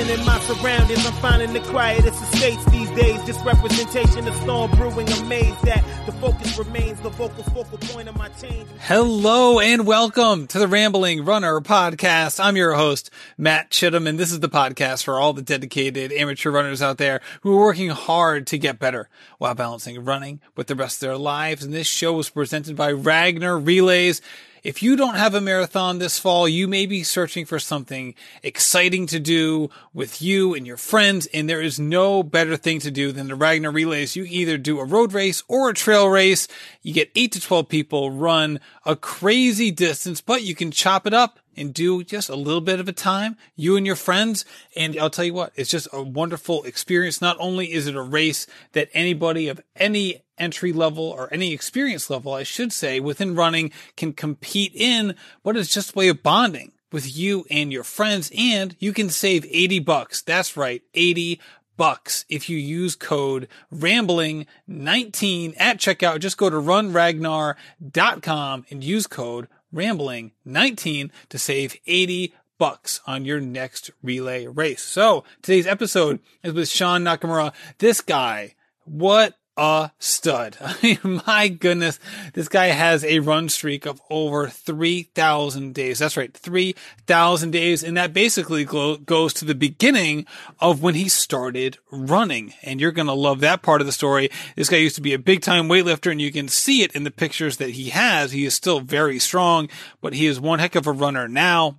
Enterprising in my surroundings, I'm finding the quietest estates these days. Just representation of storm brewing, amazed that the focus remains the vocal focal point of my change. Hello and welcome to the Rambling Runner podcast. I'm your host, Matt Chittum, and this is the podcast for all the dedicated amateur runners out there who are working hard to get better while balancing running with the rest of their lives. And this show is presented by Ragnar Relays. If you don't have a marathon this fall, you may be searching for something exciting to do with you and your friends. And there is no better thing to do than the Ragnar relays. You either do a road race or a trail race. You get eight to 12 people run a crazy distance, but you can chop it up and do just a little bit of a time, you and your friends. And I'll tell you what, it's just a wonderful experience. Not only is it a race that anybody of any entry level or any experience level, I should say, within running can compete in, but it's just a way of bonding with you and your friends. And you can save 80 bucks. That's right. 80 bucks if you use code rambling19 at checkout. Just go to runragnar.com and use code rambling 19 to save 80 bucks on your next relay race. So today's episode is with Sean Nakamura. This guy, what a stud. I mean, my goodness, this guy has a run streak of over 3,000 days. That's right, 3,000 days. And that basically goes to the beginning of when he started running. And you're going to love that part of the story. This guy used to be a big time weightlifter and you can see it in the pictures that he has. He is still very strong, but he is one heck of a runner now.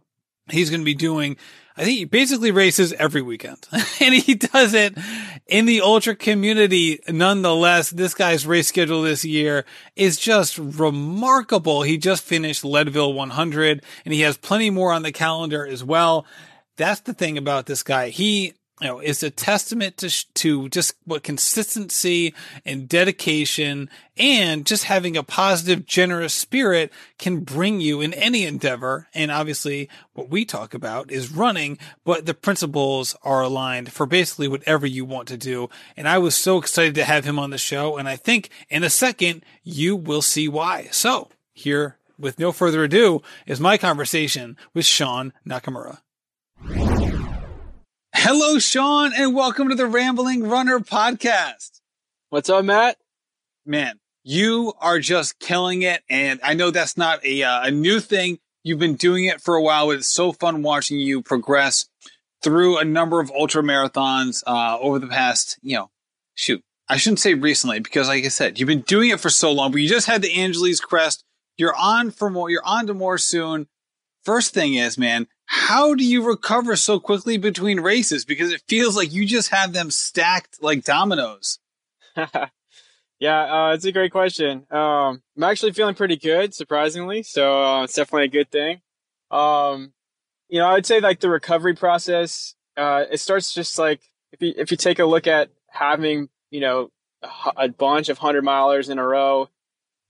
He's going to be doing I think he basically races every weekend and he does it in the ultra community. Nonetheless, this guy's race schedule this year is just remarkable. He just finished Leadville 100 and he has plenty more on the calendar as well. That's the thing about this guy. He you know, is a testament to, to just what consistency and dedication and just having a positive, generous spirit can bring you in any endeavor. And obviously what we talk about is running, but the principles are aligned for basically whatever you want to do. And I was so excited to have him on the show. And I think in a second, you will see why. So here with no further ado is my conversation with Sean Nakamura. Hello, Sean, and welcome to the Rambling Runner podcast. What's up, Matt? Man, you are just killing it. And I know that's not a, uh, a new thing. You've been doing it for a while. but It's so fun watching you progress through a number of ultra marathons uh, over the past, you know, shoot. I shouldn't say recently because, like I said, you've been doing it for so long. But you just had the Angeles Crest. You're on for more. You're on to more soon. First thing is, man, how do you recover so quickly between races? Because it feels like you just have them stacked like dominoes. yeah, uh, it's a great question. Um, I'm actually feeling pretty good, surprisingly. So uh, it's definitely a good thing. Um, you know, I'd say like the recovery process, uh, it starts just like if you if you take a look at having you know a, a bunch of hundred milers in a row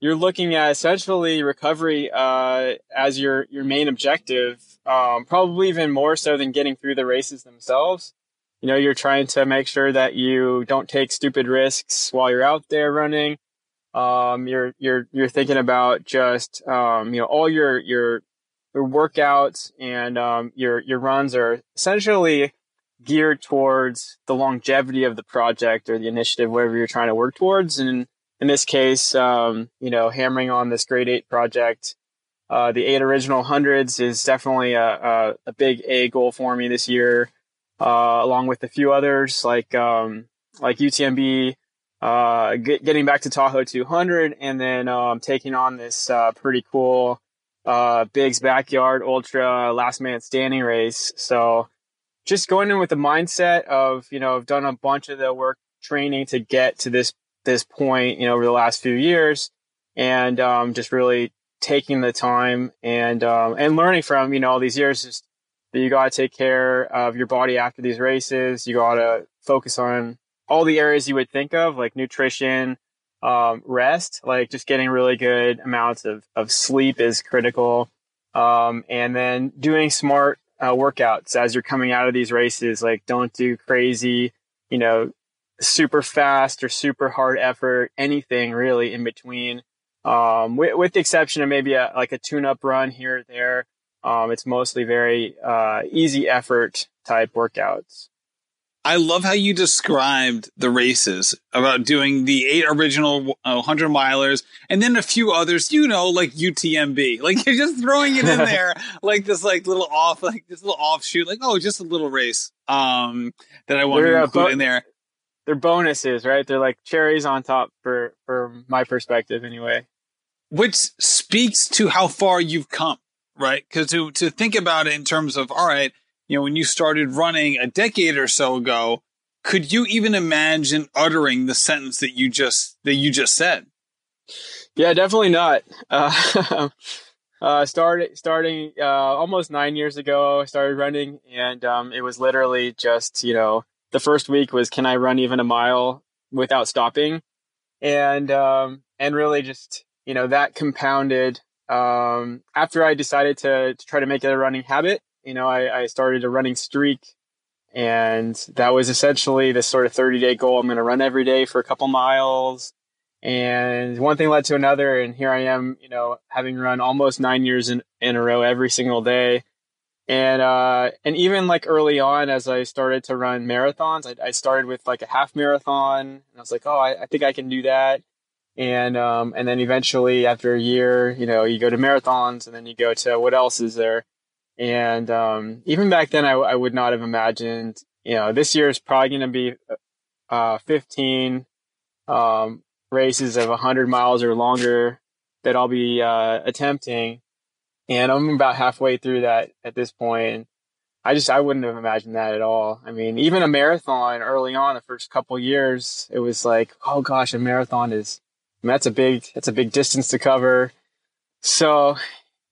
you're looking at essentially recovery uh, as your your main objective, um, probably even more so than getting through the races themselves. You know, you're trying to make sure that you don't take stupid risks while you're out there running. Um, you're you're you're thinking about just um, you know all your your your workouts and um, your your runs are essentially geared towards the longevity of the project or the initiative, whatever you're trying to work towards, and in this case, um, you know, hammering on this Great Eight project. Uh, the eight original hundreds is definitely a, a, a, big A goal for me this year, uh, along with a few others like um, like UTMB, uh, get, getting back to Tahoe 200, and then um, taking on this uh, pretty cool uh, Big's Backyard Ultra Last Man Standing race. So just going in with the mindset of you know I've done a bunch of the work training to get to this this point, you know, over the last few years and um, just really taking the time and um, and learning from, you know, all these years just that you got to take care of your body after these races. You got to focus on all the areas you would think of, like nutrition, um, rest, like just getting really good amounts of, of sleep is critical. Um, and then doing smart uh, workouts as you're coming out of these races. Like don't do crazy, you know, super fast or super hard effort, anything really in between. Um, with, with, the exception of maybe a, like a tune up run here or there. Um, it's mostly very, uh, easy effort, type workouts. I love how you described the races about doing the eight original uh, 100 milers and then a few others, you know, like UTMB. Like you're just throwing it in there like this like little off like this little offshoot like oh just a little race um that I want to uh, include bo- in there. They're bonuses, right? They're like cherries on top for for my perspective anyway. Which speaks to how far you've come, right? Cuz to to think about it in terms of all right, you know, when you started running a decade or so ago, could you even imagine uttering the sentence that you just that you just said? Yeah, definitely not. Uh, uh, started starting uh, almost nine years ago. I started running, and um, it was literally just you know the first week was can I run even a mile without stopping, and um, and really just you know that compounded um, after I decided to, to try to make it a running habit you know, I, I started a running streak and that was essentially this sort of 30 day goal. I'm going to run every day for a couple miles. And one thing led to another. And here I am, you know, having run almost nine years in, in a row every single day. And, uh, and even like early on, as I started to run marathons, I, I started with like a half marathon and I was like, oh, I, I think I can do that. And, um, and then eventually after a year, you know, you go to marathons and then you go to what else is there? And um, even back then, I, I, would not have imagined, you know, this year is probably going to be uh, 15 um, races of 100 miles or longer that I'll be uh, attempting. And I'm about halfway through that at this point. I just, I wouldn't have imagined that at all. I mean, even a marathon early on, the first couple years, it was like, oh gosh, a marathon is, I mean, that's a big, that's a big distance to cover. So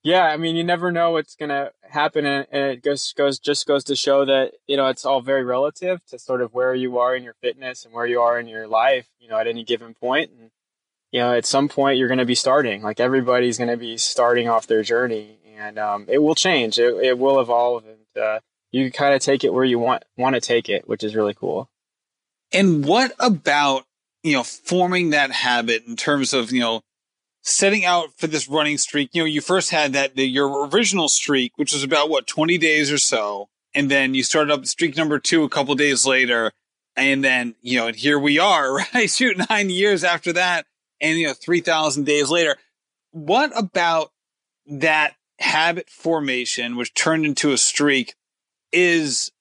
yeah, I mean, you never know what's to happen. And, it goes, goes, just goes to show that, you know, it's all very relative to sort of where you are in your fitness and where you are in your life, you know, at any given point. And, you know, at some point you're going to be starting, like everybody's going to be starting off their journey and, um, it will change. It, it will evolve and, uh, you kind of take it where you want, want to take it, which is really cool. And what about, you know, forming that habit in terms of, you know, setting out for this running streak, you know, you first had that the, your original streak, which was about what twenty days or so, and then you started up streak number two a couple days later, and then you know, and here we are, right? Shoot, nine years after that, and you know, three thousand days later. What about that habit formation, which turned into a streak, is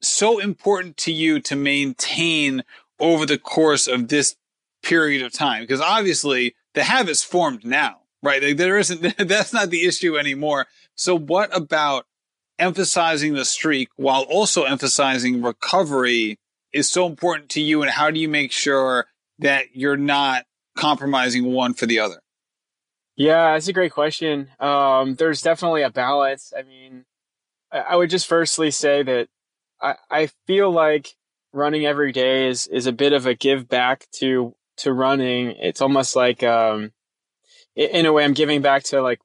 so important to you to maintain over the course of this period of time? Because obviously the habit's formed now, right? Like there isn't, that's not the issue anymore. So what about emphasizing the streak while also emphasizing recovery is so important to you? And how do you make sure that you're not compromising one for the other? Yeah, that's a great question. Um, there's definitely a balance. I mean, I, would just firstly say that I, I feel like running every day is, is a bit of a give back to to running, it's almost like, um, in a way, I'm giving back to like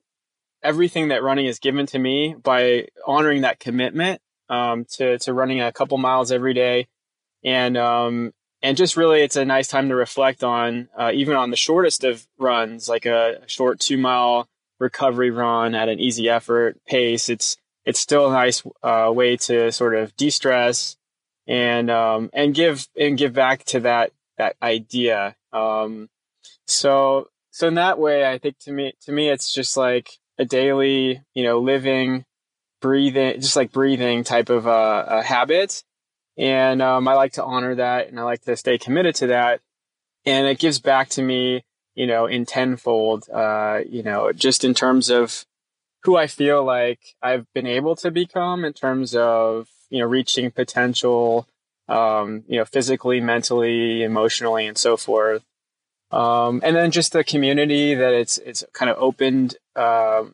everything that running has given to me by honoring that commitment, um, to, to running a couple miles every day. And, um, and just really, it's a nice time to reflect on, uh, even on the shortest of runs, like a, short two mile recovery run at an easy effort pace. It's, it's still a nice, uh, way to sort of de-stress and, um, and give, and give back to that, that idea um, so, so in that way, I think to me, to me, it's just like a daily, you know, living, breathing, just like breathing type of uh, a habit. And um, I like to honor that, and I like to stay committed to that. And it gives back to me, you know, in tenfold. Uh, you know, just in terms of who I feel like I've been able to become in terms of you know reaching potential um, you know, physically, mentally, emotionally, and so forth. Um, and then just the community that it's it's kind of opened uh,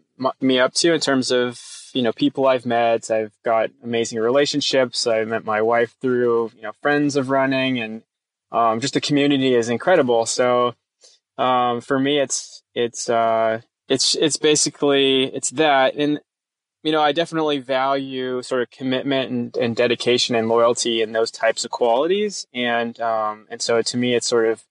me up to in terms of you know people I've met. I've got amazing relationships. I met my wife through you know friends of running, and um, just the community is incredible. So um, for me, it's it's uh, it's it's basically it's that, and you know, I definitely value sort of commitment and, and dedication and loyalty and those types of qualities. And, um, and so to me, it's sort of,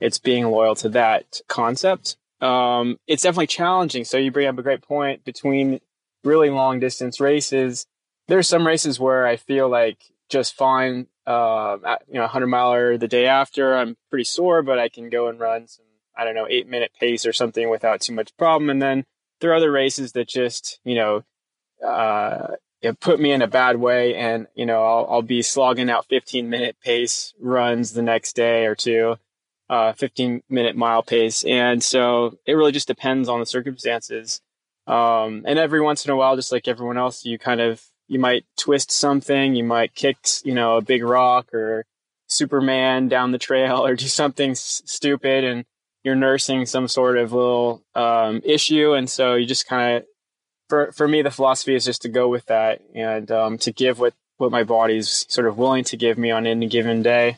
it's being loyal to that concept. Um, it's definitely challenging. So you bring up a great point between really long distance races. there's some races where I feel like just fine. Uh, you know, 100 miler the day after, I'm pretty sore, but I can go and run some, I don't know, eight minute pace or something without too much problem. And then there are other races that just, you know, uh, it put me in a bad way and, you know, I'll, I'll be slogging out 15 minute pace runs the next day or two, uh, 15 minute mile pace. And so it really just depends on the circumstances. Um, and every once in a while, just like everyone else, you kind of, you might twist something, you might kick, you know, a big rock or Superman down the trail or do something s- stupid and you're nursing some sort of little, um, issue. And so you just kind of, for, for me, the philosophy is just to go with that and, um, to give what, what my body's sort of willing to give me on any given day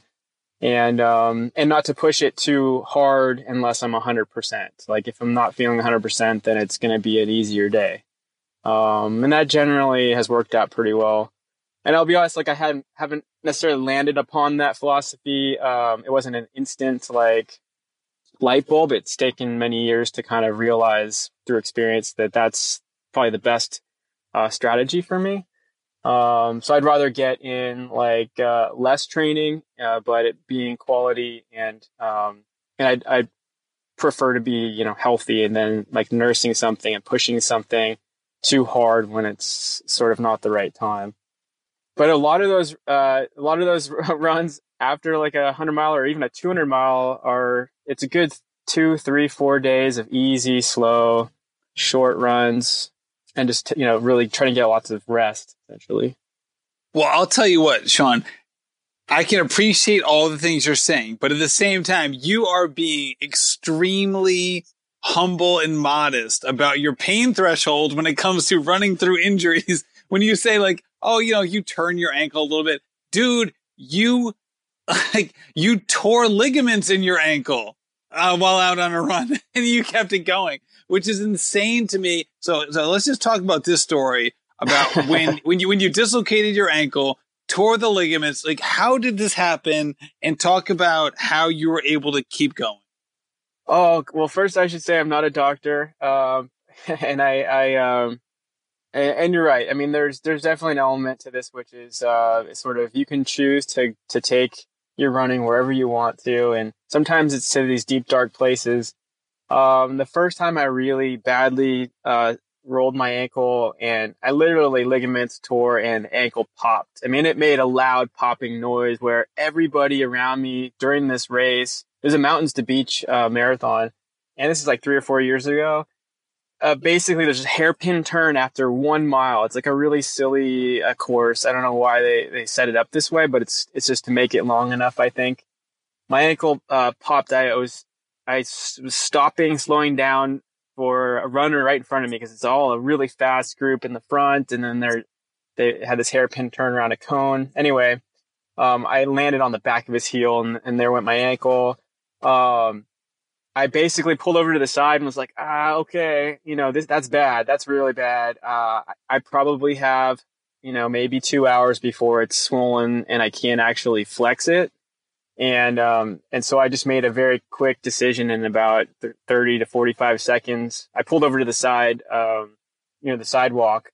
and um, and not to push it too hard unless I'm 100%. Like if I'm not feeling 100%, then it's going to be an easier day. Um, and that generally has worked out pretty well. And I'll be honest, like I hadn't haven't necessarily landed upon that philosophy. Um, it wasn't an instant like light bulb. It's taken many years to kind of realize through experience that that's probably the best uh, strategy for me. Um, so I'd rather get in like uh, less training, uh, but it being quality and um, and I'd, I'd prefer to be you know healthy and then like nursing something and pushing something too hard when it's sort of not the right time. But a lot of those uh, a lot of those runs after like a hundred mile or even a two hundred mile are it's a good two, three, four days of easy, slow, short runs and just you know really trying to get lots of rest essentially. Well, I'll tell you what, Sean. I can appreciate all the things you're saying, but at the same time, you are being extremely humble and modest about your pain threshold when it comes to running through injuries. When you say like, oh, you know, you turn your ankle a little bit, dude, you like you tore ligaments in your ankle uh, while out on a run and you kept it going which is insane to me. So, so let's just talk about this story about when, when you, when you dislocated your ankle, tore the ligaments. Like, how did this happen? And talk about how you were able to keep going. Oh, well, first I should say I'm not a doctor. Um, and I, I, um, and, and, you're right. I mean, there's, there's definitely an element to this, which is, uh, sort of, you can choose to, to take your running wherever you want to. And sometimes it's to these deep, dark places um, the first time I really badly uh, rolled my ankle and I literally ligaments tore and ankle popped. I mean, it made a loud popping noise where everybody around me during this race, it was a mountains to beach uh, marathon. And this is like three or four years ago. Uh, basically, there's a hairpin turn after one mile. It's like a really silly uh, course. I don't know why they, they set it up this way, but it's it's just to make it long enough. I think my ankle uh, popped. I was I was stopping, slowing down for a runner right in front of me because it's all a really fast group in the front, and then they're they had this hairpin turn around a cone. Anyway, um, I landed on the back of his heel, and, and there went my ankle. Um, I basically pulled over to the side and was like, ah, okay, you know, this that's bad. That's really bad. Uh, I probably have, you know, maybe two hours before it's swollen and I can't actually flex it and um, and so I just made a very quick decision in about th- 30 to 45 seconds. I pulled over to the side, um, you know, the sidewalk,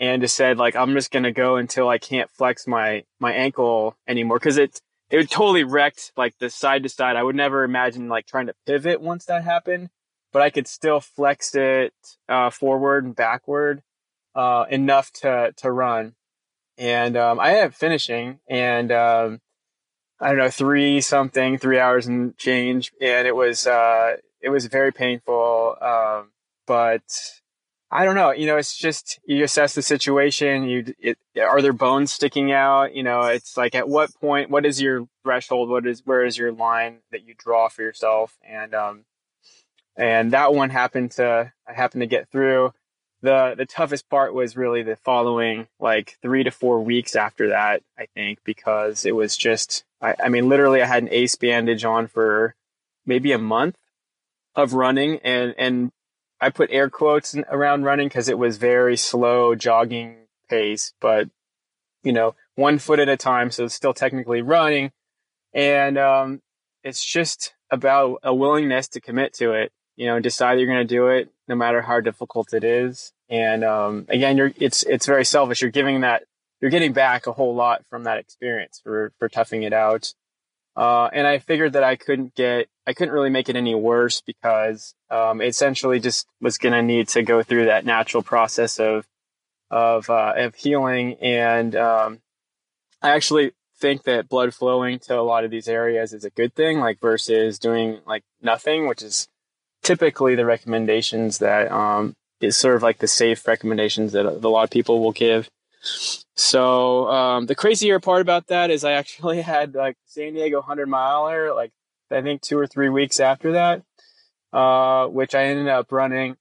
and just said like I'm just gonna go until I can't flex my my ankle anymore because it it totally wrecked like the side to side. I would never imagine like trying to pivot once that happened, but I could still flex it uh, forward and backward uh, enough to to run. And um, I ended up finishing, and um, I don't know, three something, three hours and change. And it was, uh, it was very painful. Um, but I don't know, you know, it's just, you assess the situation. You, it, are there bones sticking out? You know, it's like at what point, what is your threshold? What is, where is your line that you draw for yourself? And, um, and that one happened to, I happened to get through the the toughest part was really the following like three to four weeks after that i think because it was just I, I, mean literally i had an ace bandage on for maybe a month of running and and i put air quotes around running because it was very slow jogging pace but you know one foot at a time so it's still technically running. And um it's just about a willingness to commit to it you know, decide you're going to do it no matter how difficult it is. And, um, again, you're, it's, it's very selfish. You're giving that, you're getting back a whole lot from that experience for, for toughing it out. Uh, and I figured that I couldn't get, I couldn't really make it any worse because, um, essentially just was going to need to go through that natural process of, of, uh, of healing. And, um, I actually think that blood flowing to a lot of these areas is a good thing, like versus doing like nothing, which is typically the recommendations that um, is sort of like the safe recommendations that a lot of people will give. So um, the crazier part about that is I actually had like San Diego 100 miler, like I think two or three weeks after that, uh, which I ended up running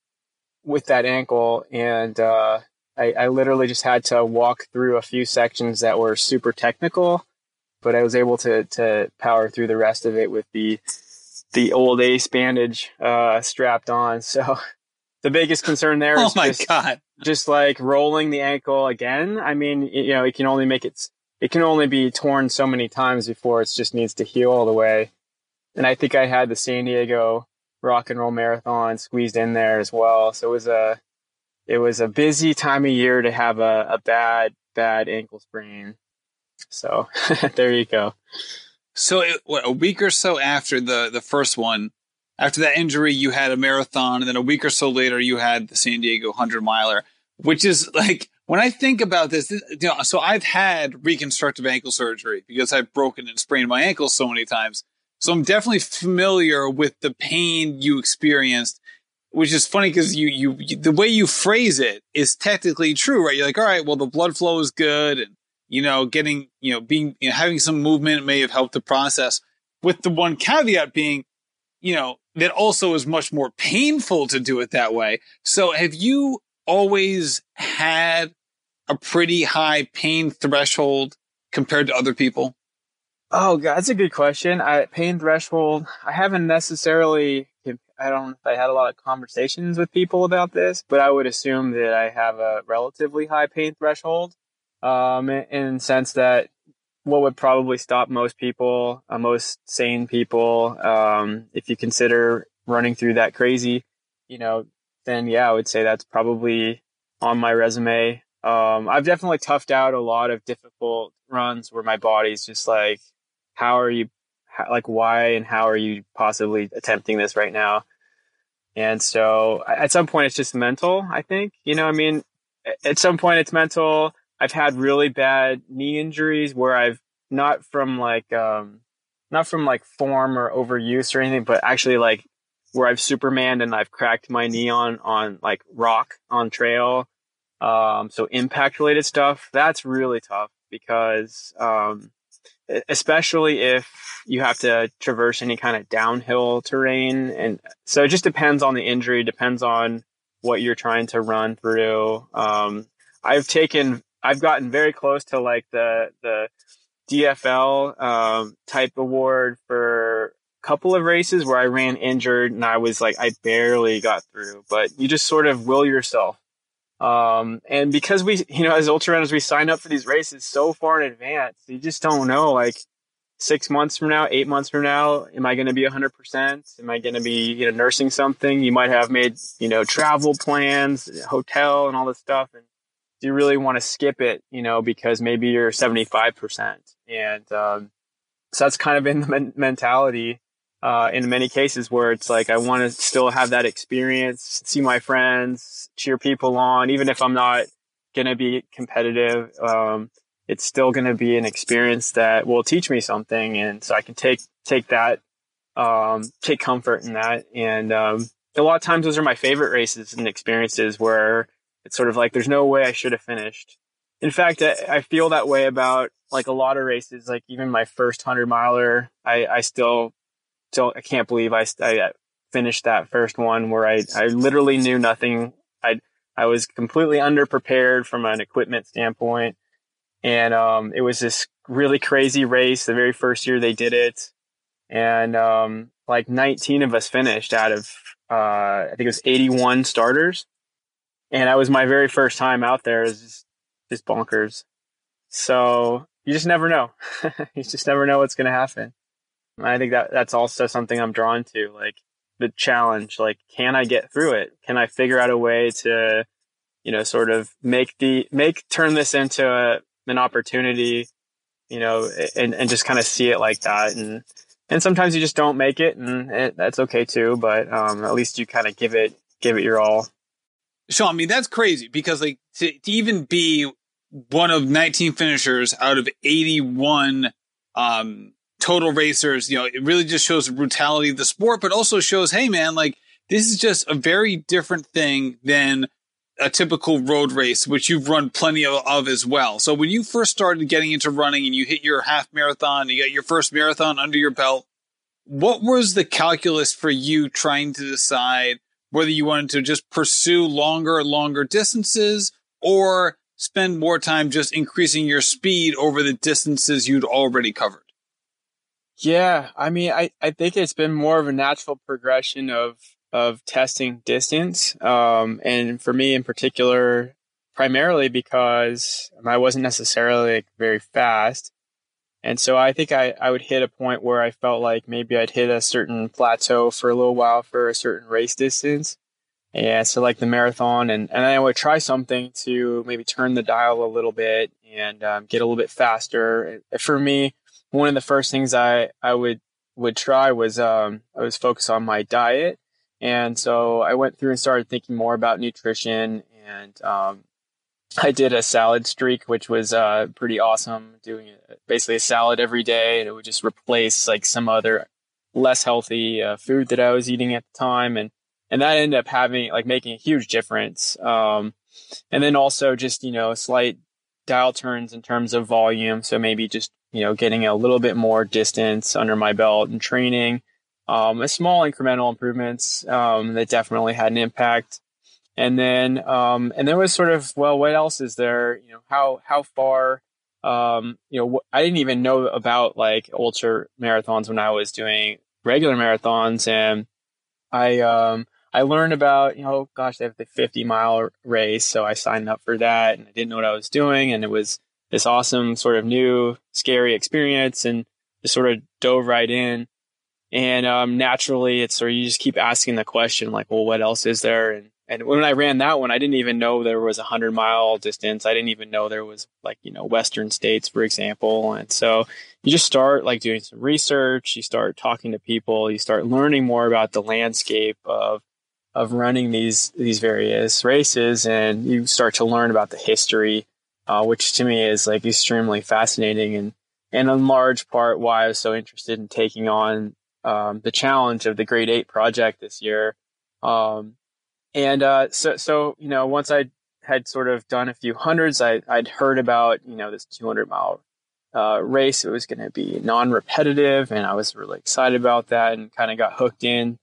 with that ankle. And uh, I, I literally just had to walk through a few sections that were super technical, but I was able to, to power through the rest of it with the the old ace bandage uh, strapped on. So the biggest concern there oh my just, god, just like rolling the ankle again. I mean, you know, it can only make it it can only be torn so many times before it just needs to heal all the way. And I think I had the San Diego Rock and Roll Marathon squeezed in there as well. So it was a it was a busy time of year to have a, a bad bad ankle sprain. So there you go. So it, what, a week or so after the the first one, after that injury, you had a marathon, and then a week or so later, you had the San Diego hundred miler, which is like when I think about this, this you know, so I've had reconstructive ankle surgery because I've broken and sprained my ankles so many times. So I'm definitely familiar with the pain you experienced, which is funny because you, you, you, the way you phrase it is technically true, right? You're like, all right, well, the blood flow is good and you know, getting, you know, being, you know, having some movement may have helped the process with the one caveat being, you know, that also is much more painful to do it that way. So have you always had a pretty high pain threshold compared to other people? Oh, God, that's a good question. I, pain threshold, I haven't necessarily, I don't know if I had a lot of conversations with people about this, but I would assume that I have a relatively high pain threshold um, in sense that what would probably stop most people, uh, most sane people, um, if you consider running through that crazy, you know, then yeah, I would say that's probably on my resume. Um, I've definitely toughed out a lot of difficult runs where my body's just like, how are you, how, like, why and how are you possibly attempting this right now? And so at some point, it's just mental, I think. You know, I mean, at some point, it's mental. I've had really bad knee injuries where I've not from like um not from like form or overuse or anything, but actually like where I've supermaned and I've cracked my knee on on like rock on trail. Um so impact related stuff, that's really tough because um especially if you have to traverse any kind of downhill terrain and so it just depends on the injury, depends on what you're trying to run through. Um I've taken I've gotten very close to like the the DFL um, type award for a couple of races where I ran injured and I was like I barely got through, but you just sort of will yourself. Um, and because we, you know, as ultra runners, we sign up for these races so far in advance, you just don't know, like six months from now, eight months from now, am I going to be hundred percent? Am I going to be, you know, nursing something? You might have made, you know, travel plans, hotel and all this stuff. And do you really want to skip it, you know, because maybe you're 75%. And, um, so that's kind of in the men- mentality, uh, in many cases where it's like, I want to still have that experience, see my friends, cheer people on, even if I'm not going to be competitive. Um, it's still going to be an experience that will teach me something. And so I can take, take that, um, take comfort in that. And, um, a lot of times those are my favorite races and experiences where, it's sort of like there's no way I should have finished. In fact, I, I feel that way about like a lot of races. Like even my first hundred miler, I, I still, still, I can't believe I, I finished that first one where I, I literally knew nothing. I, I was completely underprepared from an equipment standpoint. And, um, it was this really crazy race. The very first year they did it. And, um, like 19 of us finished out of, uh, I think it was 81 starters and that was my very first time out there. Was just, just bonkers. So you just never know. you just never know what's going to happen. And I think that that's also something I'm drawn to. Like the challenge. Like, can I get through it? Can I figure out a way to, you know, sort of make the, make, turn this into a, an opportunity, you know, and, and just kind of see it like that. And, and sometimes you just don't make it and it, that's okay too. But, um, at least you kind of give it, give it your all. Sean, I mean, that's crazy because like to, to even be one of 19 finishers out of 81, um, total racers, you know, it really just shows the brutality of the sport, but also shows, hey man, like this is just a very different thing than a typical road race, which you've run plenty of, of, as well. So when you first started getting into running and you hit your half marathon, you got your first marathon under your belt, what was the calculus for you trying to decide whether you wanted to just pursue longer and longer distances or spend more time just increasing your speed over the distances you'd already covered? Yeah, I mean, I, I think it's been more of a natural progression of of testing distance, um, and for me in particular, primarily because I wasn't necessarily very fast, and so I think I, I would hit a point where I felt like maybe I'd hit a certain plateau for a little while for a certain race distance, Yeah, so like the marathon, and and I would try something to maybe turn the dial a little bit and um, get a little bit faster. For me one of the first things I, I would, would try was, um, I was focused on my diet. And so I went through and started thinking more about nutrition and, um, I did a salad streak, which was uh, pretty awesome. Doing basically a salad every day, and it would just replace like some other less healthy uh, food that I was eating at the time, and and that ended up having like making a huge difference. Um, and then also just you know slight dial turns in terms of volume, so maybe just you know, getting a little bit more distance under my belt and training. Um, a small incremental improvements um, that definitely had an impact. And then, um, and there was sort of, well, what else is there? You know, how how far? Um, you know, I didn't even know about like ultra marathons when I was doing regular marathons, and I um, I learned about, you know, gosh, they have the 50 mile race, so I signed up for that, and I didn't know what I was doing, and it was this awesome sort of new scary experience and just sort of dove right in. And um, naturally, it's sort of you just keep asking the question like, well, what else is there? And and when I ran that one, I didn't even know there was a hundred mile distance. I didn't even know there was like you know Western states, for example. And so you just start like doing some research. You start talking to people. You start learning more about the landscape of of running these these various races, and you start to learn about the history uh, which to me is like extremely fascinating and and in large part why I was so interested in taking on um, the challenge of the Great Eight project this year. Um, and uh, so so you know once I had sort of done a few hundreds, I I'd heard about you know this 200 mile uh, race. It was going to be non-repetitive, and I was really excited about that, and kind of got hooked in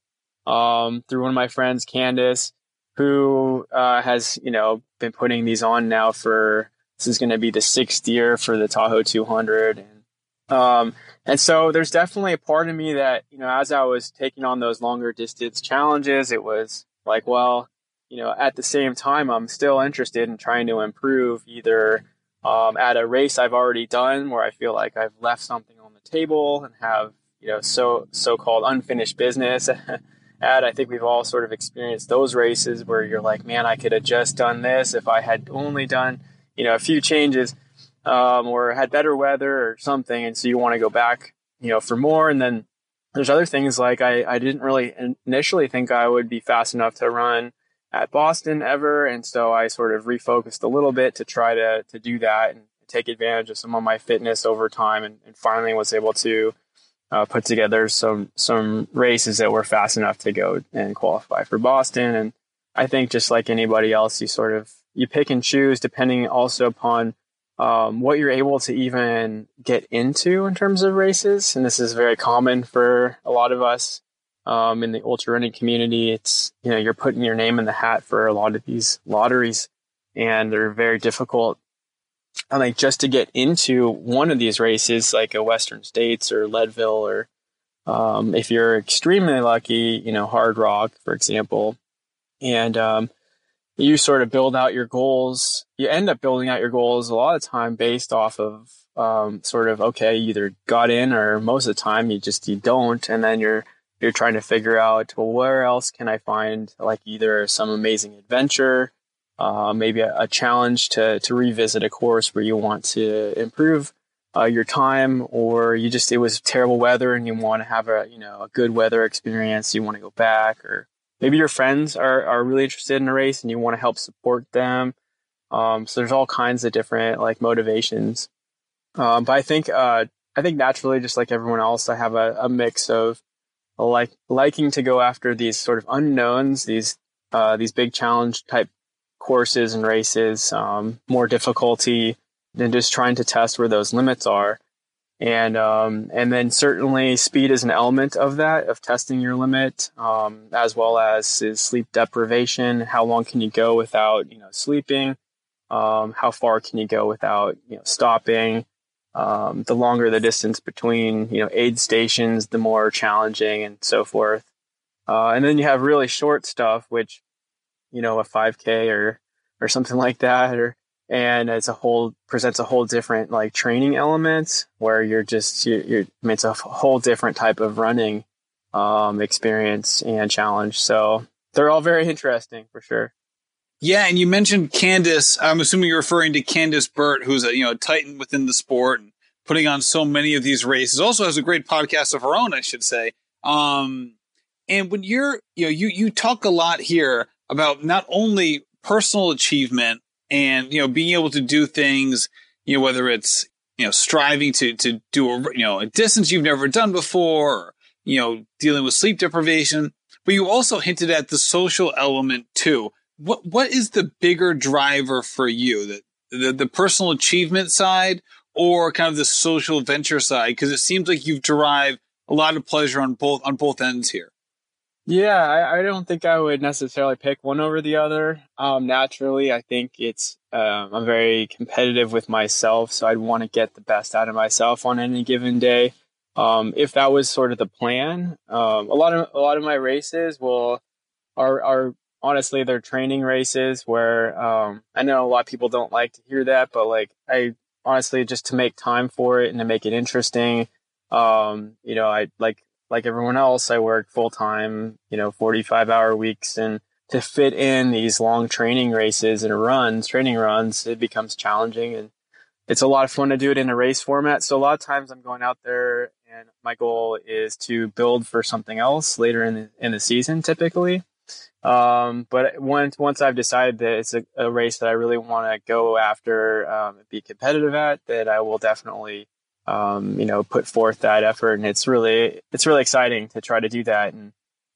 um, through one of my friends, Candice, who uh, has you know been putting these on now for this is going to be the sixth year for the Tahoe 200. And, um, and so there's definitely a part of me that, you know, as I was taking on those longer distance challenges, it was like, well, you know, at the same time, I'm still interested in trying to improve either um, at a race I've already done where I feel like I've left something on the table and have, you know, so so-called unfinished business. at I think we've all sort of experienced those races where you're like, man, I could have just done this if I had only done you know, a few changes um, or had better weather or something, and so you want to go back, you know, for more. And then there's other things like I, I didn't really initially think I would be fast enough to run at Boston ever, and so I sort of refocused a little bit to try to to do that and take advantage of some of my fitness over time, and, and finally was able to uh, put together some some races that were fast enough to go and qualify for Boston. And I think just like anybody else, you sort of you pick and choose depending also upon um, what you're able to even get into in terms of races. And this is very common for a lot of us um, in the ultra running community. It's, you know, you're putting your name in the hat for a lot of these lotteries and they're very difficult. And like just to get into one of these races, like a Western States or Leadville, or um, if you're extremely lucky, you know, Hardrock, for example. And um, you sort of build out your goals. You end up building out your goals a lot of time based off of um, sort of okay, either got in or most of the time you just you don't, and then you're you're trying to figure out, well, where else can I find like either some amazing adventure, uh, maybe a, a, challenge to, to revisit a course where you want to improve uh, your time, or you just, it was terrible weather and you want to have a, you know, a good weather experience. You want to go back or maybe your friends are, are really interested in a race and you want to help support them. Um, so there's all kinds of different like motivations. Um, but I think, uh, I think naturally, just like everyone else, I have a, a mix of like liking to go after these sort of unknowns, these uh, these big challenge type courses and races, um, more difficulty than just trying to test where those limits are. And um, and then certainly speed is an element of that of testing your limit, um, as well as is sleep deprivation. How long can you go without you know sleeping? Um, how far can you go without you know stopping? Um, the longer the distance between you know aid stations, the more challenging and so forth. Uh, and then you have really short stuff, which you know a 5K or or something like that, or and it's a whole presents a whole different like training elements where you're just you're, you're it's a whole different type of running um, experience and challenge. So they're all very interesting for sure. Yeah, and you mentioned Candice. I'm assuming you're referring to Candice Burt, who's a you know titan within the sport and putting on so many of these races. Also has a great podcast of her own, I should say. Um, and when you're you know you you talk a lot here about not only personal achievement and you know being able to do things, you know whether it's you know striving to to do a you know a distance you've never done before, or, you know dealing with sleep deprivation, but you also hinted at the social element too what what is the bigger driver for you? The the, the personal achievement side or kind of the social venture side? Because it seems like you've derived a lot of pleasure on both on both ends here. Yeah, I, I don't think I would necessarily pick one over the other. Um, naturally, I think it's um, I'm very competitive with myself, so I'd want to get the best out of myself on any given day. Um, if that was sort of the plan, um, a lot of a lot of my races will are are honestly they're training races where um, I know a lot of people don't like to hear that, but like I honestly just to make time for it and to make it interesting. Um, you know, I like like everyone else, I work full time, you know, 45 hour weeks and to fit in these long training races and runs, training runs, it becomes challenging and it's a lot of fun to do it in a race format. So a lot of times I'm going out there and my goal is to build for something else later in the, in the season typically. Um, but once once I've decided that it's a, a race that I really want to go after, um, be competitive at, that I will definitely, um, you know, put forth that effort. And it's really it's really exciting to try to do that and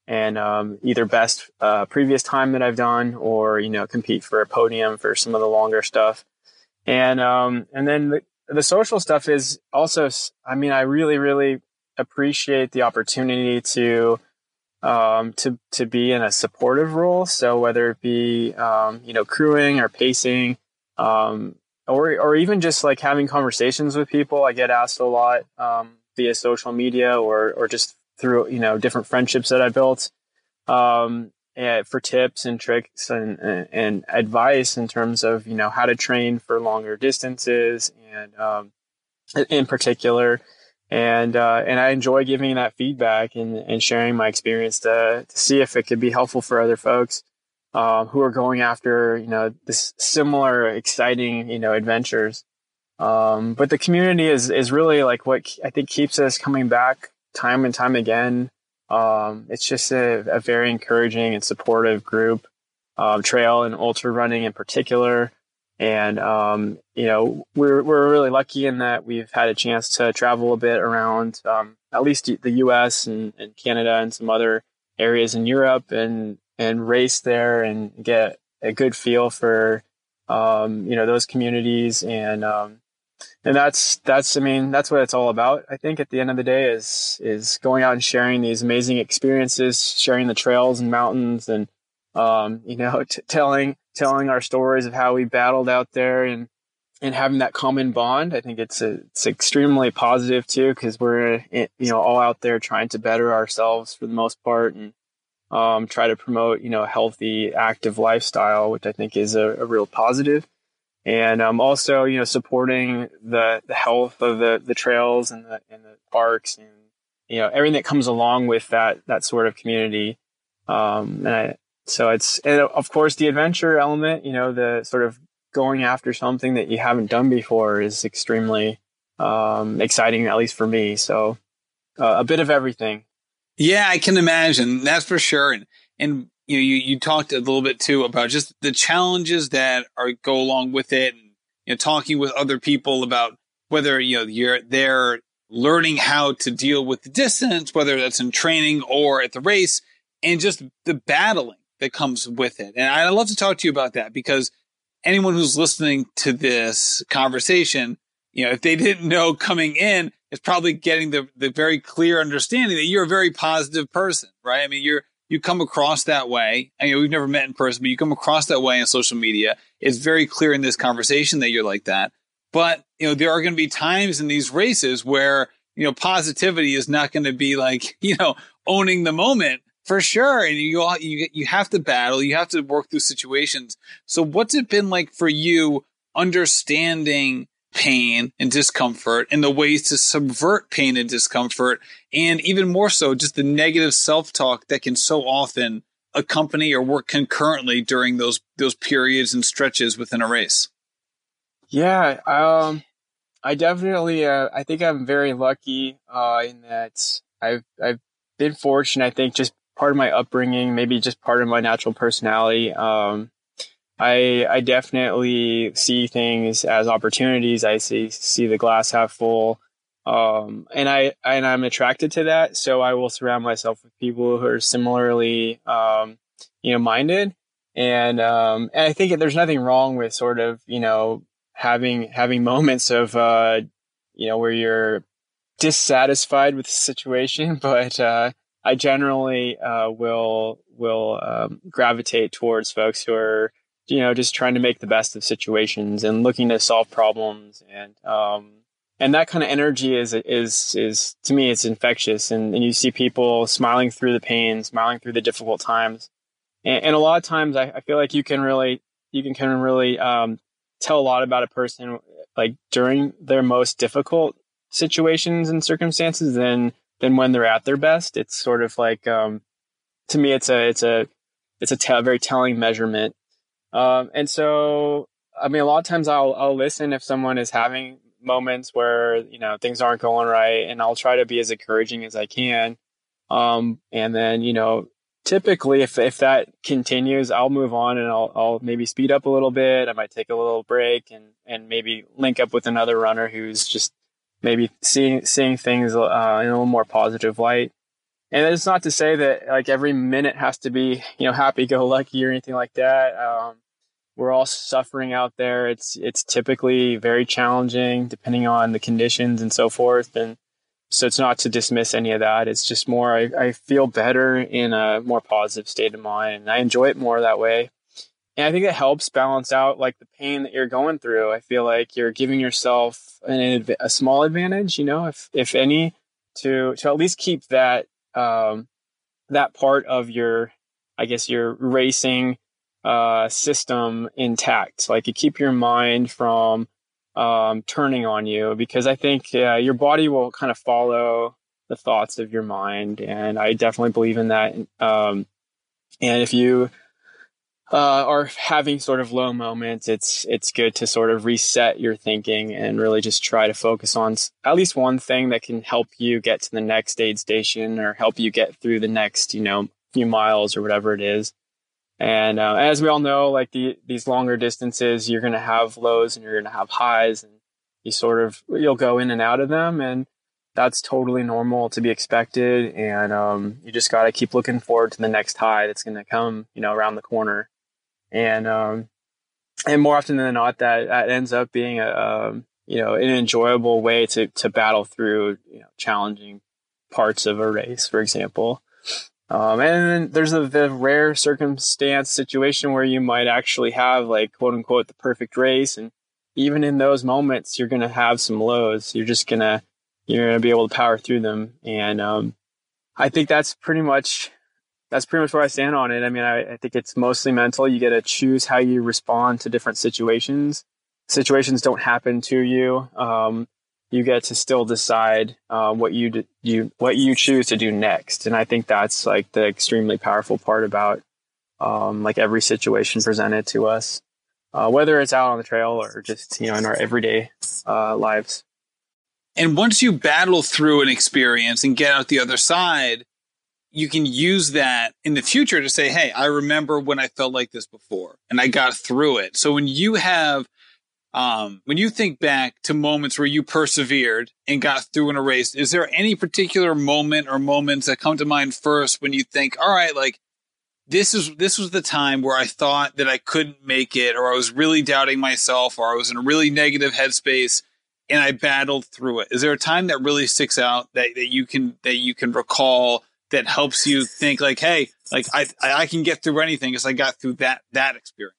and um, either best uh, previous time that I've done or you know compete for a podium for some of the longer stuff. And um, and then the, the social stuff is also, I mean, I really really appreciate the opportunity to um, to to be in a supportive role. So whether it be um, you know crewing or pacing, um, or or even just like having conversations with people, I get asked a lot um, via social media or or just through you know different friendships that I built um, and for tips and tricks and, and, and advice in terms of you know how to train for longer distances and um, in particular. And uh, and I enjoy giving that feedback and, and sharing my experience to to see if it could be helpful for other folks um, who are going after you know this similar exciting you know adventures. Um, but the community is is really like what I think keeps us coming back time and time again. Um, it's just a, a, very encouraging and supportive group, um, trail and ultra running in particular. And, um, you know, we're, we're really lucky in that we've had a chance to travel a bit around, um, at least the US and, and, Canada and some other areas in Europe and, and race there and get a good feel for, um, you know, those communities. And, um, and that's, that's, I mean, that's what it's all about. I think at the end of the day is, is going out and sharing these amazing experiences, sharing the trails and mountains and, um, you know, t- telling, telling our stories of how we battled out there and and having that common bond. I think it's a, it's extremely positive too because we're you know all out there trying to better ourselves for the most part and um, try to promote you know a healthy, active lifestyle, which I think is a, a real positive. And um, also, you know, supporting the, the health of the, the trails and the, and the parks and you know everything that comes along with that that sort of community. Um, and I, so it's and of course the adventure element. You know, the sort of going after something that you haven't done before is extremely um, exciting, at least for me. So uh, a bit of everything. Yeah, I can imagine. That's for sure. And and you know, you you talked a little bit too about just the challenges that are go along with it, and you know, talking with other people about whether you know you're there learning how to deal with the distance, whether that's in training or at the race, and just the battling that comes with it. And I'd love to talk to you about that because anyone who's listening to this conversation, you know, if they didn't know coming in, is probably getting the, the very clear understanding that you're a very positive person, right? I mean, you're, you come across that way. I mean, we've never met in person, but you come across that way on social media. It's very clear in this conversation that you're like that. But, you know, there are going to be times in these races where, you know, positivity is not going to be like, you know, owning the moment for sure. And you, you, you have to battle, you have to work through situations. So what's it been like for you understanding pain and discomfort and the ways to subvert pain and discomfort? And even more so, just the negative self talk that can so often accompany or work concurrently during those, those periods and stretches within a race. Yeah, um, I definitely, uh, I think I'm very lucky uh, in that I've I've been fortunate. I think just part of my upbringing, maybe just part of my natural personality. Um, I I definitely see things as opportunities. I see see the glass half full, um, and I and I'm attracted to that. So I will surround myself with people who are similarly, um, you know, minded. And um, and I think there's nothing wrong with sort of you know having having moments of uh, you know where you're dissatisfied with the situation, but uh, I generally uh, will will um, gravitate towards folks who are you know just trying to make the best of situations and looking to solve problems and um, and that kind of energy is is is to me it's infectious and, and you see people smiling through the pain, smiling through the difficult times, and, and a lot of times I, I, feel like you can really you can of really um, tell a lot about a person like during their most difficult situations and circumstances than than when they're at their best. It's sort of like um, to me, it's a it's a it's a t- very telling measurement. Um, and so, I mean, a lot of times I'll I'll listen if someone is having moments where you know things aren't going right, and I'll try to be as encouraging as I can. Um, and then you know typically if, if that continues, I'll move on and I'll, I'll maybe speed up a little bit. I might take a little break and, and maybe link up with another runner who's just maybe seeing, seeing things uh, in a little more positive light. And it's not to say that like every minute has to be, you know, happy go lucky or anything like that. Um, we're all suffering out there. It's, it's typically very challenging depending on the conditions and so forth. And, so it's not to dismiss any of that. It's just more, I, I feel better in a more positive state of mind and I enjoy it more that way. And I think it helps balance out like the pain that you're going through. I feel like you're giving yourself an, a small advantage, you know, if, if any, to, to at least keep that, um, that part of your, I guess your racing, uh, system intact. Like you keep your mind from, um, turning on you because I think uh, your body will kind of follow the thoughts of your mind, and I definitely believe in that. Um, and if you uh, are having sort of low moments, it's it's good to sort of reset your thinking and really just try to focus on at least one thing that can help you get to the next aid station or help you get through the next you know few miles or whatever it is. And uh, as we all know, like the, these longer distances, you're going to have lows and you're going to have highs, and you sort of you'll go in and out of them, and that's totally normal to be expected. And um, you just got to keep looking forward to the next high that's going to come, you know, around the corner. And um, and more often than not, that that ends up being a um, you know an enjoyable way to to battle through you know challenging parts of a race, for example. Um, and there's a, the rare circumstance situation where you might actually have like quote unquote the perfect race. And even in those moments, you're going to have some lows. You're just to, you're going to be able to power through them. And, um, I think that's pretty much, that's pretty much where I stand on it. I mean, I, I think it's mostly mental. You get to choose how you respond to different situations. Situations don't happen to you. Um, you get to still decide uh, what you do, you what you choose to do next. And I think that's like the extremely powerful part about um, like every situation presented to us, uh, whether it's out on the trail or just you know in our everyday uh, lives. And once you battle through an experience and get out the other side, you can use that in the future to say, Hey, I remember when I felt like this before and I got through it. So when you have, um, when you think back to moments where you persevered and got through in a race, is there any particular moment or moments that come to mind first when you think, all right, like this is, this was the time where I thought that I couldn't make it or I was really doubting myself or I was in a really negative headspace and I battled through it. Is there a time that really sticks out that, that you can, that you can recall that helps you think like, hey, like I I can get through anything because I got through that that experience.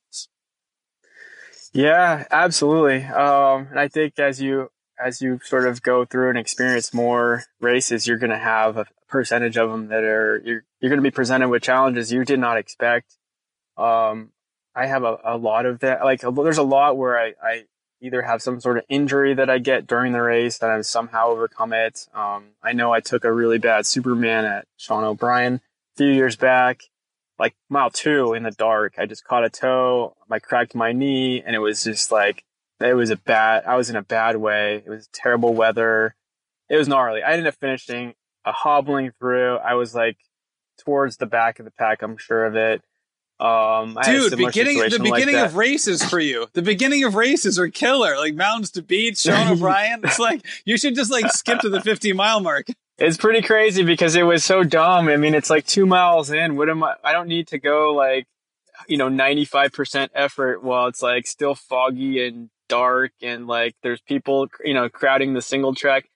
Yeah, absolutely. Um, and I think as you as you sort of go through and experience more races, you're going to have a percentage of them that are you're you're going to be presented with challenges you did not expect. Um, I have a, a lot of that. Like there's a lot where I, I either have some sort of injury that I get during the race that I've somehow overcome it. Um, I know I took a really bad Superman at Sean O'Brien a few years back, like mile two in the dark. I just caught a toe, I cracked my knee, and it was just like, it was a bad, I was in a bad way. It was terrible weather. It was gnarly. I ended up finishing a hobbling through. I was like towards the back of the pack, I'm sure of it. Um, Dude, beginning the beginning like of races for you. The beginning of races are killer. Like mountains to beach, Sean O'Brien. It's like you should just like skip to the 50 mile mark. It's pretty crazy because it was so dumb. I mean, it's like two miles in. What am I? I don't need to go like, you know, 95% effort while it's like still foggy and dark and like there's people, you know, crowding the single track.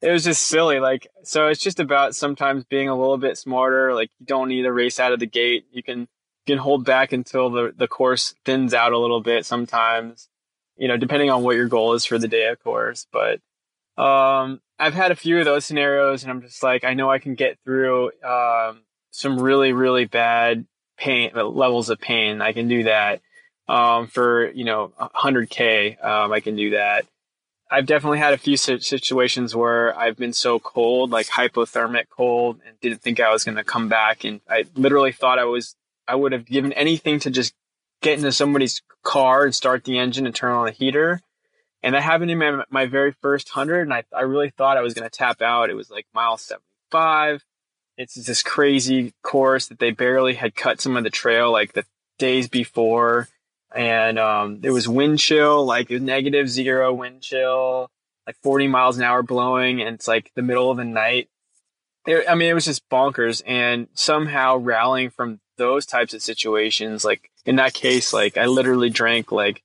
It was just silly. Like, so it's just about sometimes being a little bit smarter. Like, you don't need a race out of the gate. You can can hold back until the, the course thins out a little bit sometimes, you know, depending on what your goal is for the day, of course. But um, I've had a few of those scenarios, and I'm just like, I know I can get through um, some really, really bad pain levels of pain. I can do that um, for you know 100k. Um, I can do that. I've definitely had a few situations where I've been so cold, like hypothermic cold, and didn't think I was going to come back. And I literally thought I was I would have given anything to just get into somebody's car and start the engine and turn on the heater. And that happened in my, my very first hundred. And I, I really thought I was going to tap out. It was like mile 75. It's this crazy course that they barely had cut some of the trail like the days before. And, um, there was wind chill, like negative zero wind chill, like 40 miles an hour blowing. And it's like the middle of the night. It, I mean, it was just bonkers. And somehow rallying from those types of situations, like in that case, like I literally drank like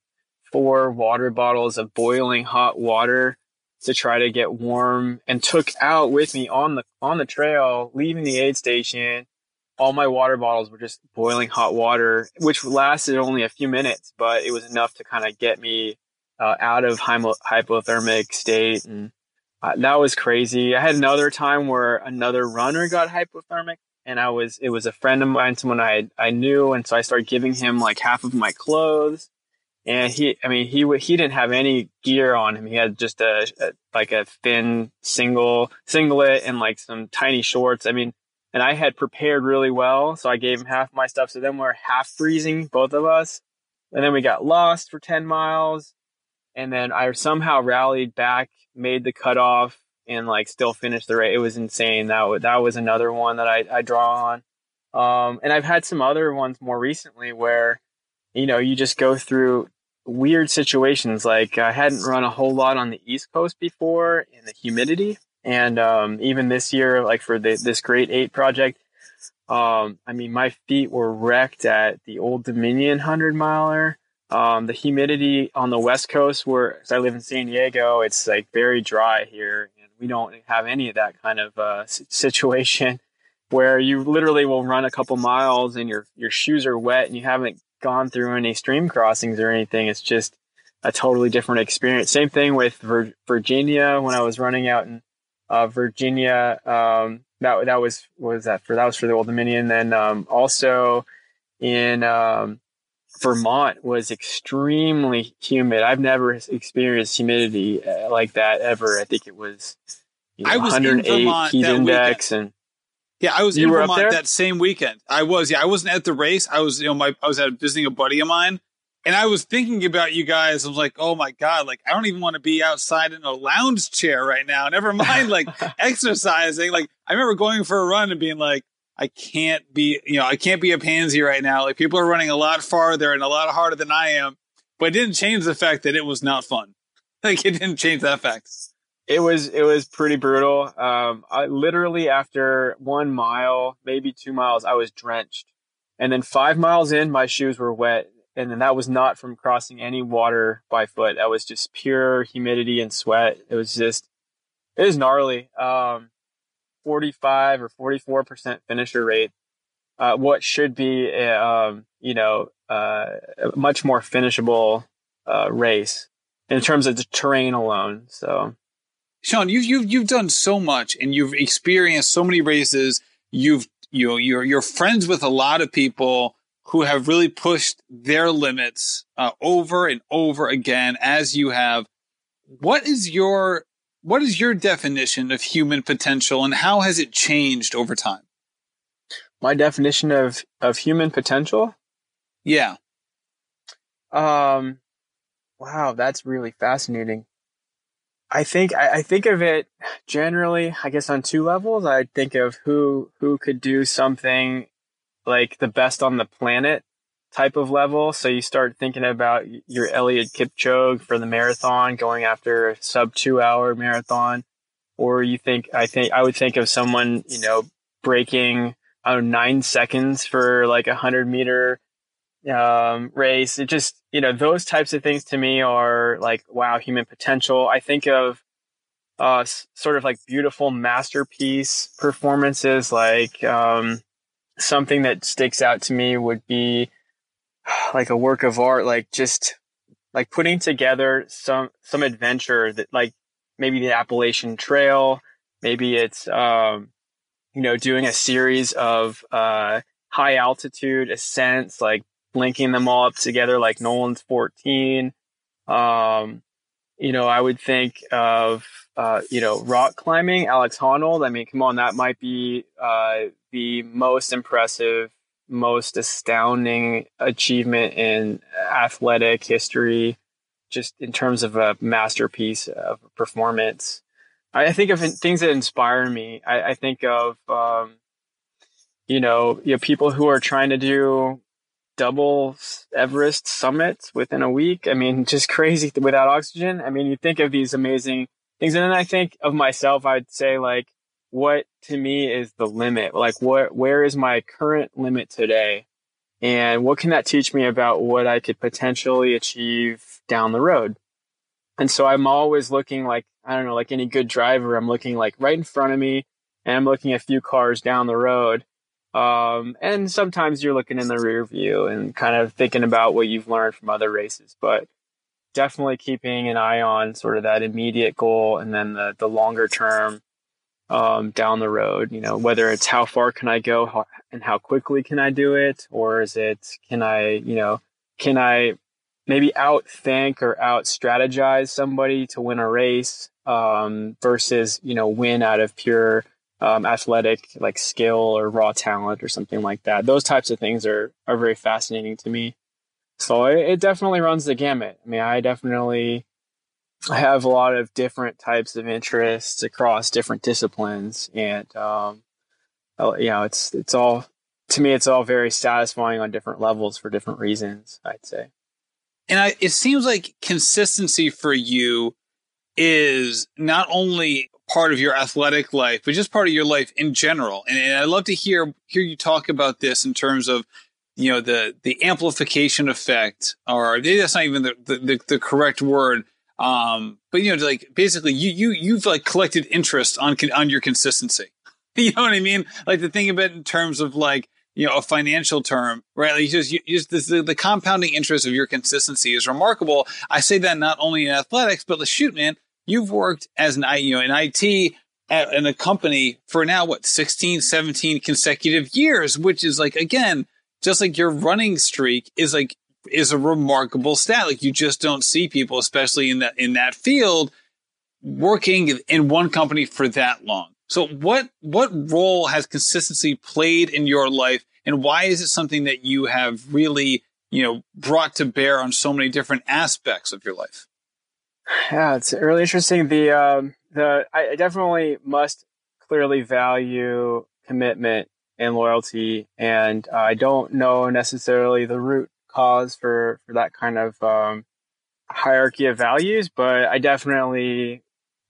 four water bottles of boiling hot water to try to get warm and took out with me on the on the trail leaving the aid station. All my water bottles were just boiling hot water which lasted only a few minutes but it was enough to kind of get me uh, out of hypothermic state. And uh, that was crazy. I had another time where another runner got hypothermic and I was it was a friend of mine, someone I I knew, and so I started giving him like half of my clothes. And he, I mean, he he didn't have any gear on him. He had just a, a like a thin single singlet and like some tiny shorts. I mean, and I had prepared really well, so I gave him half my stuff. So then we're half freezing, both of us. And then we got lost for ten miles, and then I somehow rallied back, made the cutoff, and like still finished the race. It was insane. That was, that was another one that I, I draw on. Um, and I've had some other ones more recently where, you know, you just go through weird situations. Like I hadn't run a whole lot on the East Coast before in the humidity. And, um, even this year, like for the, this great eight project, um, I mean, my feet were wrecked at the Old Dominion hundred miler. Um, the humidity on the West Coast, where I live in San Diego, it's like very dry here and we don't have any of that kind of uh, situation where you literally will run a couple miles and your your shoes are wet and you haven't gone through any stream crossings or anything. It's just a totally different experience. Same thing with Vir- Virginia when I was running out in uh, Virginia. Um, that that was what was that for? That was for the Old Dominion. Then um, also in um, Vermont was extremely humid. I've never experienced humidity uh, like that ever. I think it was you know, I was in 108 Vermont heat index and Yeah, I was You in Vermont that same weekend. I was, yeah, I wasn't at the race. I was, you know, my I was at visiting a buddy of mine, and I was thinking about you guys. I was like, oh my god, like I don't even want to be outside in a lounge chair right now. Never mind, like exercising. Like I remember going for a run and being like, I can't be, you know, I can't be a pansy right now. Like people are running a lot farther and a lot harder than I am, but it didn't change the fact that it was not fun. Like it didn't change that fact. It was it was pretty brutal. Um, I literally after one mile, maybe two miles, I was drenched, and then five miles in, my shoes were wet, and then that was not from crossing any water by foot. That was just pure humidity and sweat. It was just it was gnarly. Um, forty five or forty four percent finisher rate. Uh, what should be a, um, you know uh, a much more finishable uh, race in terms of the terrain alone. So. Sean, you've you've you've done so much, and you've experienced so many races. You've you know, you're you're friends with a lot of people who have really pushed their limits uh, over and over again, as you have. What is your what is your definition of human potential, and how has it changed over time? my definition of of human potential Yeah, um wow that's really fascinating i think I, I think of it generally i guess on two levels. I think of who who could do something like the best on the planet type of level. So you start thinking about your Eliud Kipchoge for the marathon going after a sub 2 hour marathon. Or you think i think i would think of someone you know breaking I don't know, nine seconds for like a hundred meter um, race. It just, you know, those types of things to me are like, wow, human potential. I think of uh, sort of like beautiful masterpiece performances, like um, something that sticks out to me would be like a work of art, like just like putting together some some adventure that like maybe the Appalachian Trail, maybe it's um, you know, doing a series of uh, high altitude ascents, like linking them all up together, like Nolan's 14. Um, you know, I would think of, uh, you know, rock climbing, Alex Honnold. I mean, come on, that might be uh, the most impressive, most astounding achievement in athletic history, just in terms of a masterpiece of performance. I think of things that inspire me. I, I think of, um, you know, you know, people who are trying to do double Everest summits within a week. I mean, just crazy without oxygen. I mean, you think of these amazing things. And then I think of myself, I'd say like, what to me is the limit? Like, what, where is my current limit today? And what can that teach me about what I could potentially achieve down the road? And so I'm always looking like, I don't know, like any good driver, I'm looking like right in front of me and I'm looking a few cars down the road. Um, and sometimes you're looking in the rear view and kind of thinking about what you've learned from other races, but definitely keeping an eye on sort of that immediate goal and then the, the longer term, um, down the road, you know, whether it's how far can I go how, and how quickly can I do it? Or is it, can I, you know, can I maybe outthink or out strategize somebody to win a race, um, versus, you know, win out of pure, um, athletic like skill or raw talent or something like that. Those types of things are are very fascinating to me. So it, it definitely runs the gamut. I mean, I definitely have a lot of different types of interests across different disciplines, and um, uh, you know, it's it's all to me, it's all very satisfying on different levels for different reasons. I'd say. and I, it seems like consistency for you is not only part of your athletic life, but just part of your life in general. And, and I'd love to hear hear you talk about this in terms of you know the the amplification effect, or maybe that's not even the the, the, correct word. Um, but you know, like basically, you you you've like collected interest on on your consistency. You know what I mean? Like the thing about it in terms of like you know a financial term, right? Like just you, just this, the, the compounding interest of your consistency is remarkable. I say that not only in athletics, but the shoot, man, you've worked as an you know in IT at, in a company for now what 16, 17 consecutive years, which is like again just like your running streak is like is a remarkable stat. Like you just don't see people, especially in that in that field, working in one company for that long. So what what role has consistency played in your life and why is it something that you have really, you know, brought to bear on so many different aspects of your life? Yeah, it's really interesting. The um, the I definitely must clearly value commitment and loyalty, and uh, I don't know necessarily the root cause for for that kind of um, hierarchy of values, but I definitely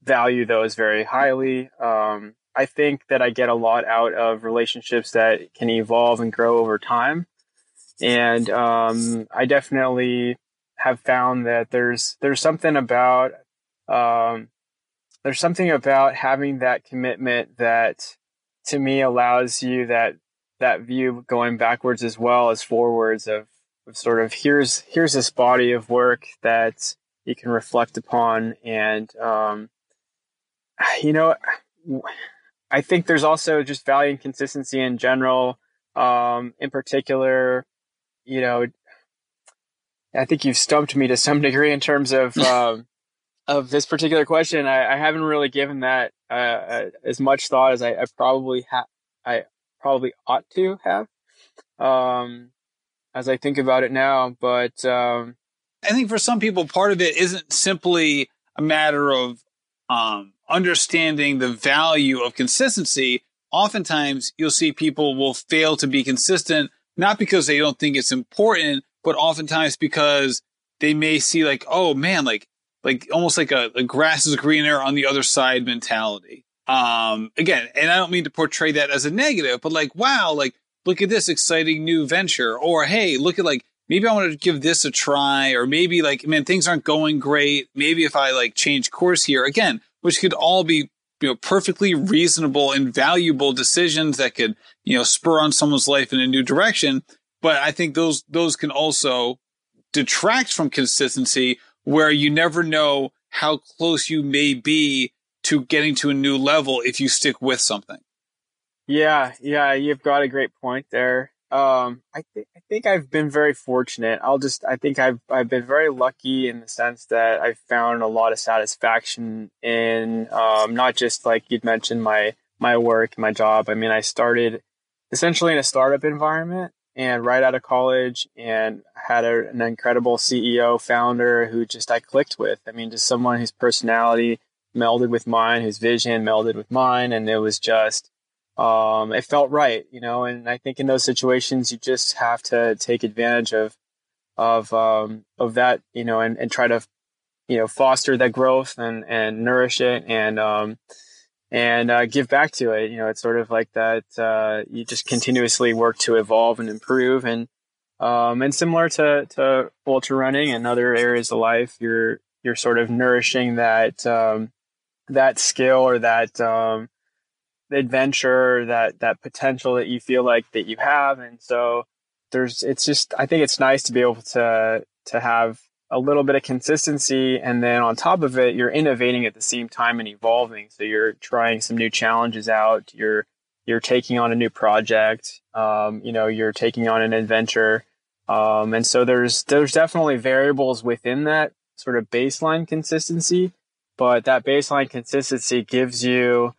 value those very highly. Um, I think that I get a lot out of relationships that can evolve and grow over time, and um, I definitely have found that there's there's something about um, there's something about having that commitment that to me allows you that that view going backwards as well as forwards of, of sort of here's here's this body of work that you can reflect upon and um, you know I think there's also just value and consistency in general um, in particular you know I think you've stumped me to some degree in terms of um, of this particular question. I, I haven't really given that uh, uh, as much thought as I, I probably have. I probably ought to have, um, as I think about it now. But um, I think for some people, part of it isn't simply a matter of um, understanding the value of consistency. Oftentimes, you'll see people will fail to be consistent, not because they don't think it's important, but oftentimes because they may see like, oh man, like like almost like a, grass is greener on the other side mentality. Um, again, and I don't mean to portray that as a negative, but like, wow, like look at this exciting new venture, or hey, look at like maybe I want to give this a try, or maybe like, man, things aren't going great. Maybe if I like change course here again, which could all be you know perfectly reasonable and valuable decisions that could you know spur on someone's life in a new direction but I think those those can also detract from consistency where you never know how close you may be to getting to a new level if you stick with something. Yeah, yeah, you've got a great point there. Um, I think I think I've been very fortunate. I'll just I think I've I've been very lucky in the sense that I've found a lot of satisfaction in um, not just like you'd mentioned my my work, my job. I mean, I started essentially in a startup environment and right out of college and had a, an incredible CEO founder who just I clicked with. I mean, just someone whose personality melded with mine, whose vision melded with mine. And it was just, um, it felt right, you know, and I think in those situations, you just have to take advantage of, of, um, of that, you know, and, and try to, you know, foster that growth and, and nourish it. And, um, and uh, give back to it. You know, it's sort of like that. Uh, you just continuously work to evolve and improve, and um, and similar to to ultra running and other areas of life, you're you're sort of nourishing that um, that skill or that um, adventure, that that potential that you feel like that you have, and so there's. It's just I think it's nice to be able to to have a little bit of consistency and then on top of it you're innovating at the same time and evolving. So you're trying some new challenges out. You're you're taking on a new project. Um, you know you're taking on an adventure. Um, and so there's there's definitely variables within that sort of baseline consistency but that baseline consistency gives you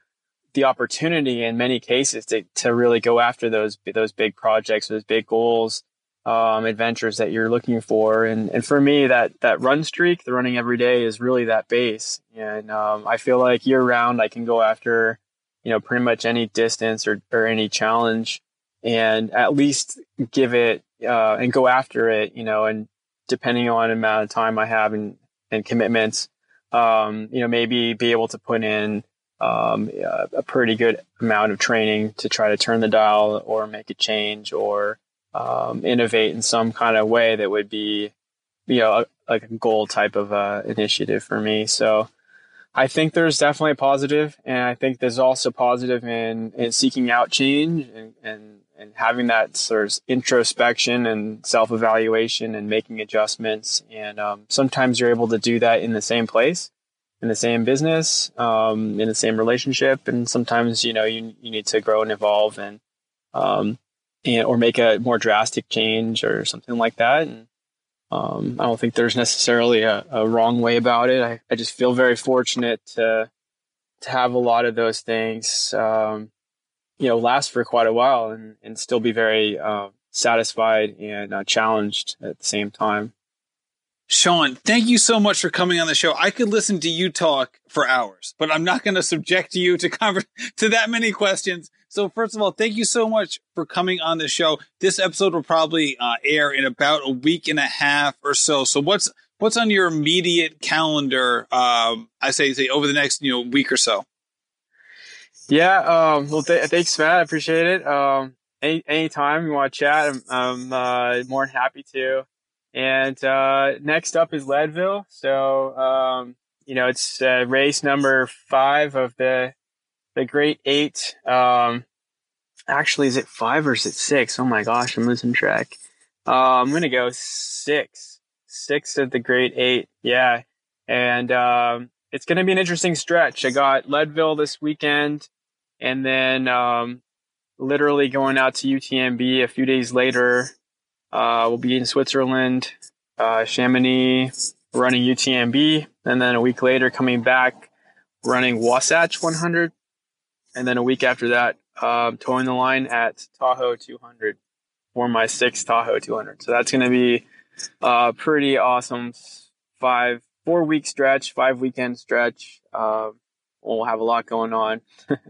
the opportunity in many cases to, to really go after those those big projects those big goals um, adventures that you're looking for. And, and for me, that, that run streak, the running every day is really that base. And, um, I feel like year round, I can go after, you know, pretty much any distance or, or any challenge and at least give it, uh, and go after it, you know, and depending on amount of time I have and, and commitments, um, you know, maybe be able to put in, um, a pretty good amount of training to try to turn the dial or make a change or, um, innovate in some kind of way that would be, you know, a, like a goal type of uh, initiative for me. So I think there's definitely a positive, and I think there's also positive in in seeking out change and and, and having that sort of introspection and self evaluation and making adjustments. And um, sometimes you're able to do that in the same place in the same business, um, in the same relationship, and sometimes you know you you need to grow and evolve, and um, or make a more drastic change or something like that. And Um, I don't think there's necessarily a, a wrong way about it. I, I just feel very fortunate to to have a lot of those things, um, you know, last for quite a while and, and still be very uh, satisfied and uh, challenged at the same time. Sean, thank you so much for coming on the show. I could listen to you talk for hours, but I'm not going to subject you to conver- to that many questions. So first of all, thank you so much for coming on the show. This episode will probably uh, air in about a week and a half or so. So what's what's on your immediate calendar? Um, I say say over the next you know week or so. Yeah. Um, well, th- thanks, Matt. I appreciate it. Um, any anytime you want to chat, I'm, I'm uh, more than happy to. And uh, next up is Leadville. So, um, you know, it's uh, race number five of the the Great Eight. Um, actually, is it five or is it six? Oh my gosh, I'm losing track. Uh, I'm gonna go six, six of the Great Eight. Yeah, and um, it's gonna be an interesting stretch. I got Leadville this weekend, and then um, literally going out to UTMB a few days later uh, we'll be in Switzerland, uh, Chamonix, running UTMB, and then a week later coming back, running Wasatch 100, and then a week after that, um, towing the line at Tahoe 200 for my sixth Tahoe 200. So that's going to be a pretty awesome five, four week stretch, five weekend stretch. Uh, we'll have a lot going on.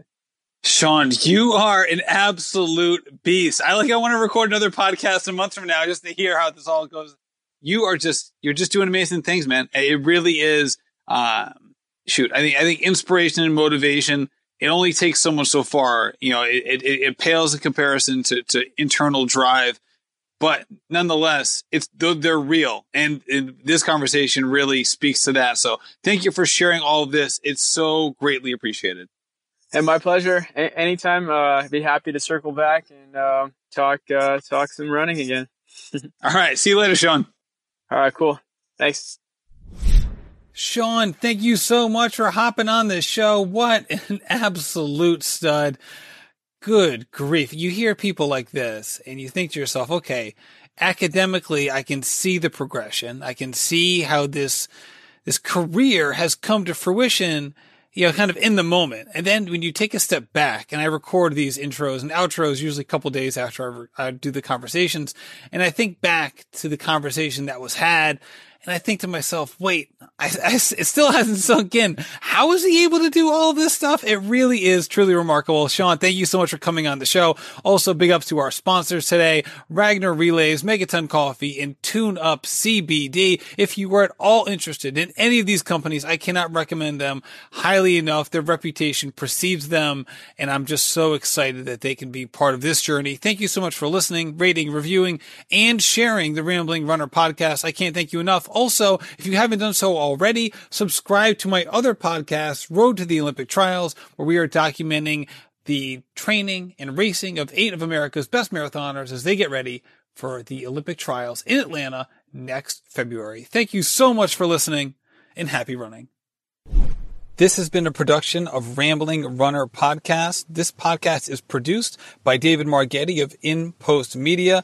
Sean, you are an absolute beast. I like I want to record another podcast a month from now just to hear how this all goes. You are just you're just doing amazing things, man. It really is um, shoot, I think I think inspiration and motivation it only takes someone so far. You know, it, it, it pales in comparison to, to internal drive, but nonetheless, it's they're real, and, and, this conversation really speaks to that. So, thank you for sharing all of this. It's so greatly appreciated. And my pleasure. A- anytime, uh, I'd be happy to circle back and uh, talk uh, talk some running again. All right. See you later, Sean. All right. Cool. Thanks. Sean, thank you so much for hopping on this show. What an absolute stud. Good grief. You hear people like this and you think to yourself, okay, academically, I can see the progression. I can see how this, this career has come to fruition you know, kind of in the moment. And then when you take a step back and I record these intros and outros usually a couple days after I, I do the conversations and I think back to the conversation that was had and I think to myself, wait, I, I, it still hasn't sunk in. How is he able to do all this stuff? It really is truly remarkable. Sean, thank you so much for coming on the show. Also, big ups to our sponsors today, Ragnar Relays, Megaton Coffee, and Tune Up CBD. If you were at all interested in any of these companies, I cannot recommend them highly enough. Their reputation precedes them, and I'm just so excited that they can be part of this journey. Thank you so much for listening, rating, reviewing, and sharing the Rambling Runner podcast. I can't thank you enough. Also, if you haven't done so already, subscribe to my other podcast, Road to the Olympic Trials, where we are documenting the training and racing of eight of America's best marathoners as they get ready for the Olympic trials in Atlanta next February. Thank you so much for listening and happy running. This has been a production of Rambling Runner Podcast. This podcast is produced by David Margetti of In Post Media.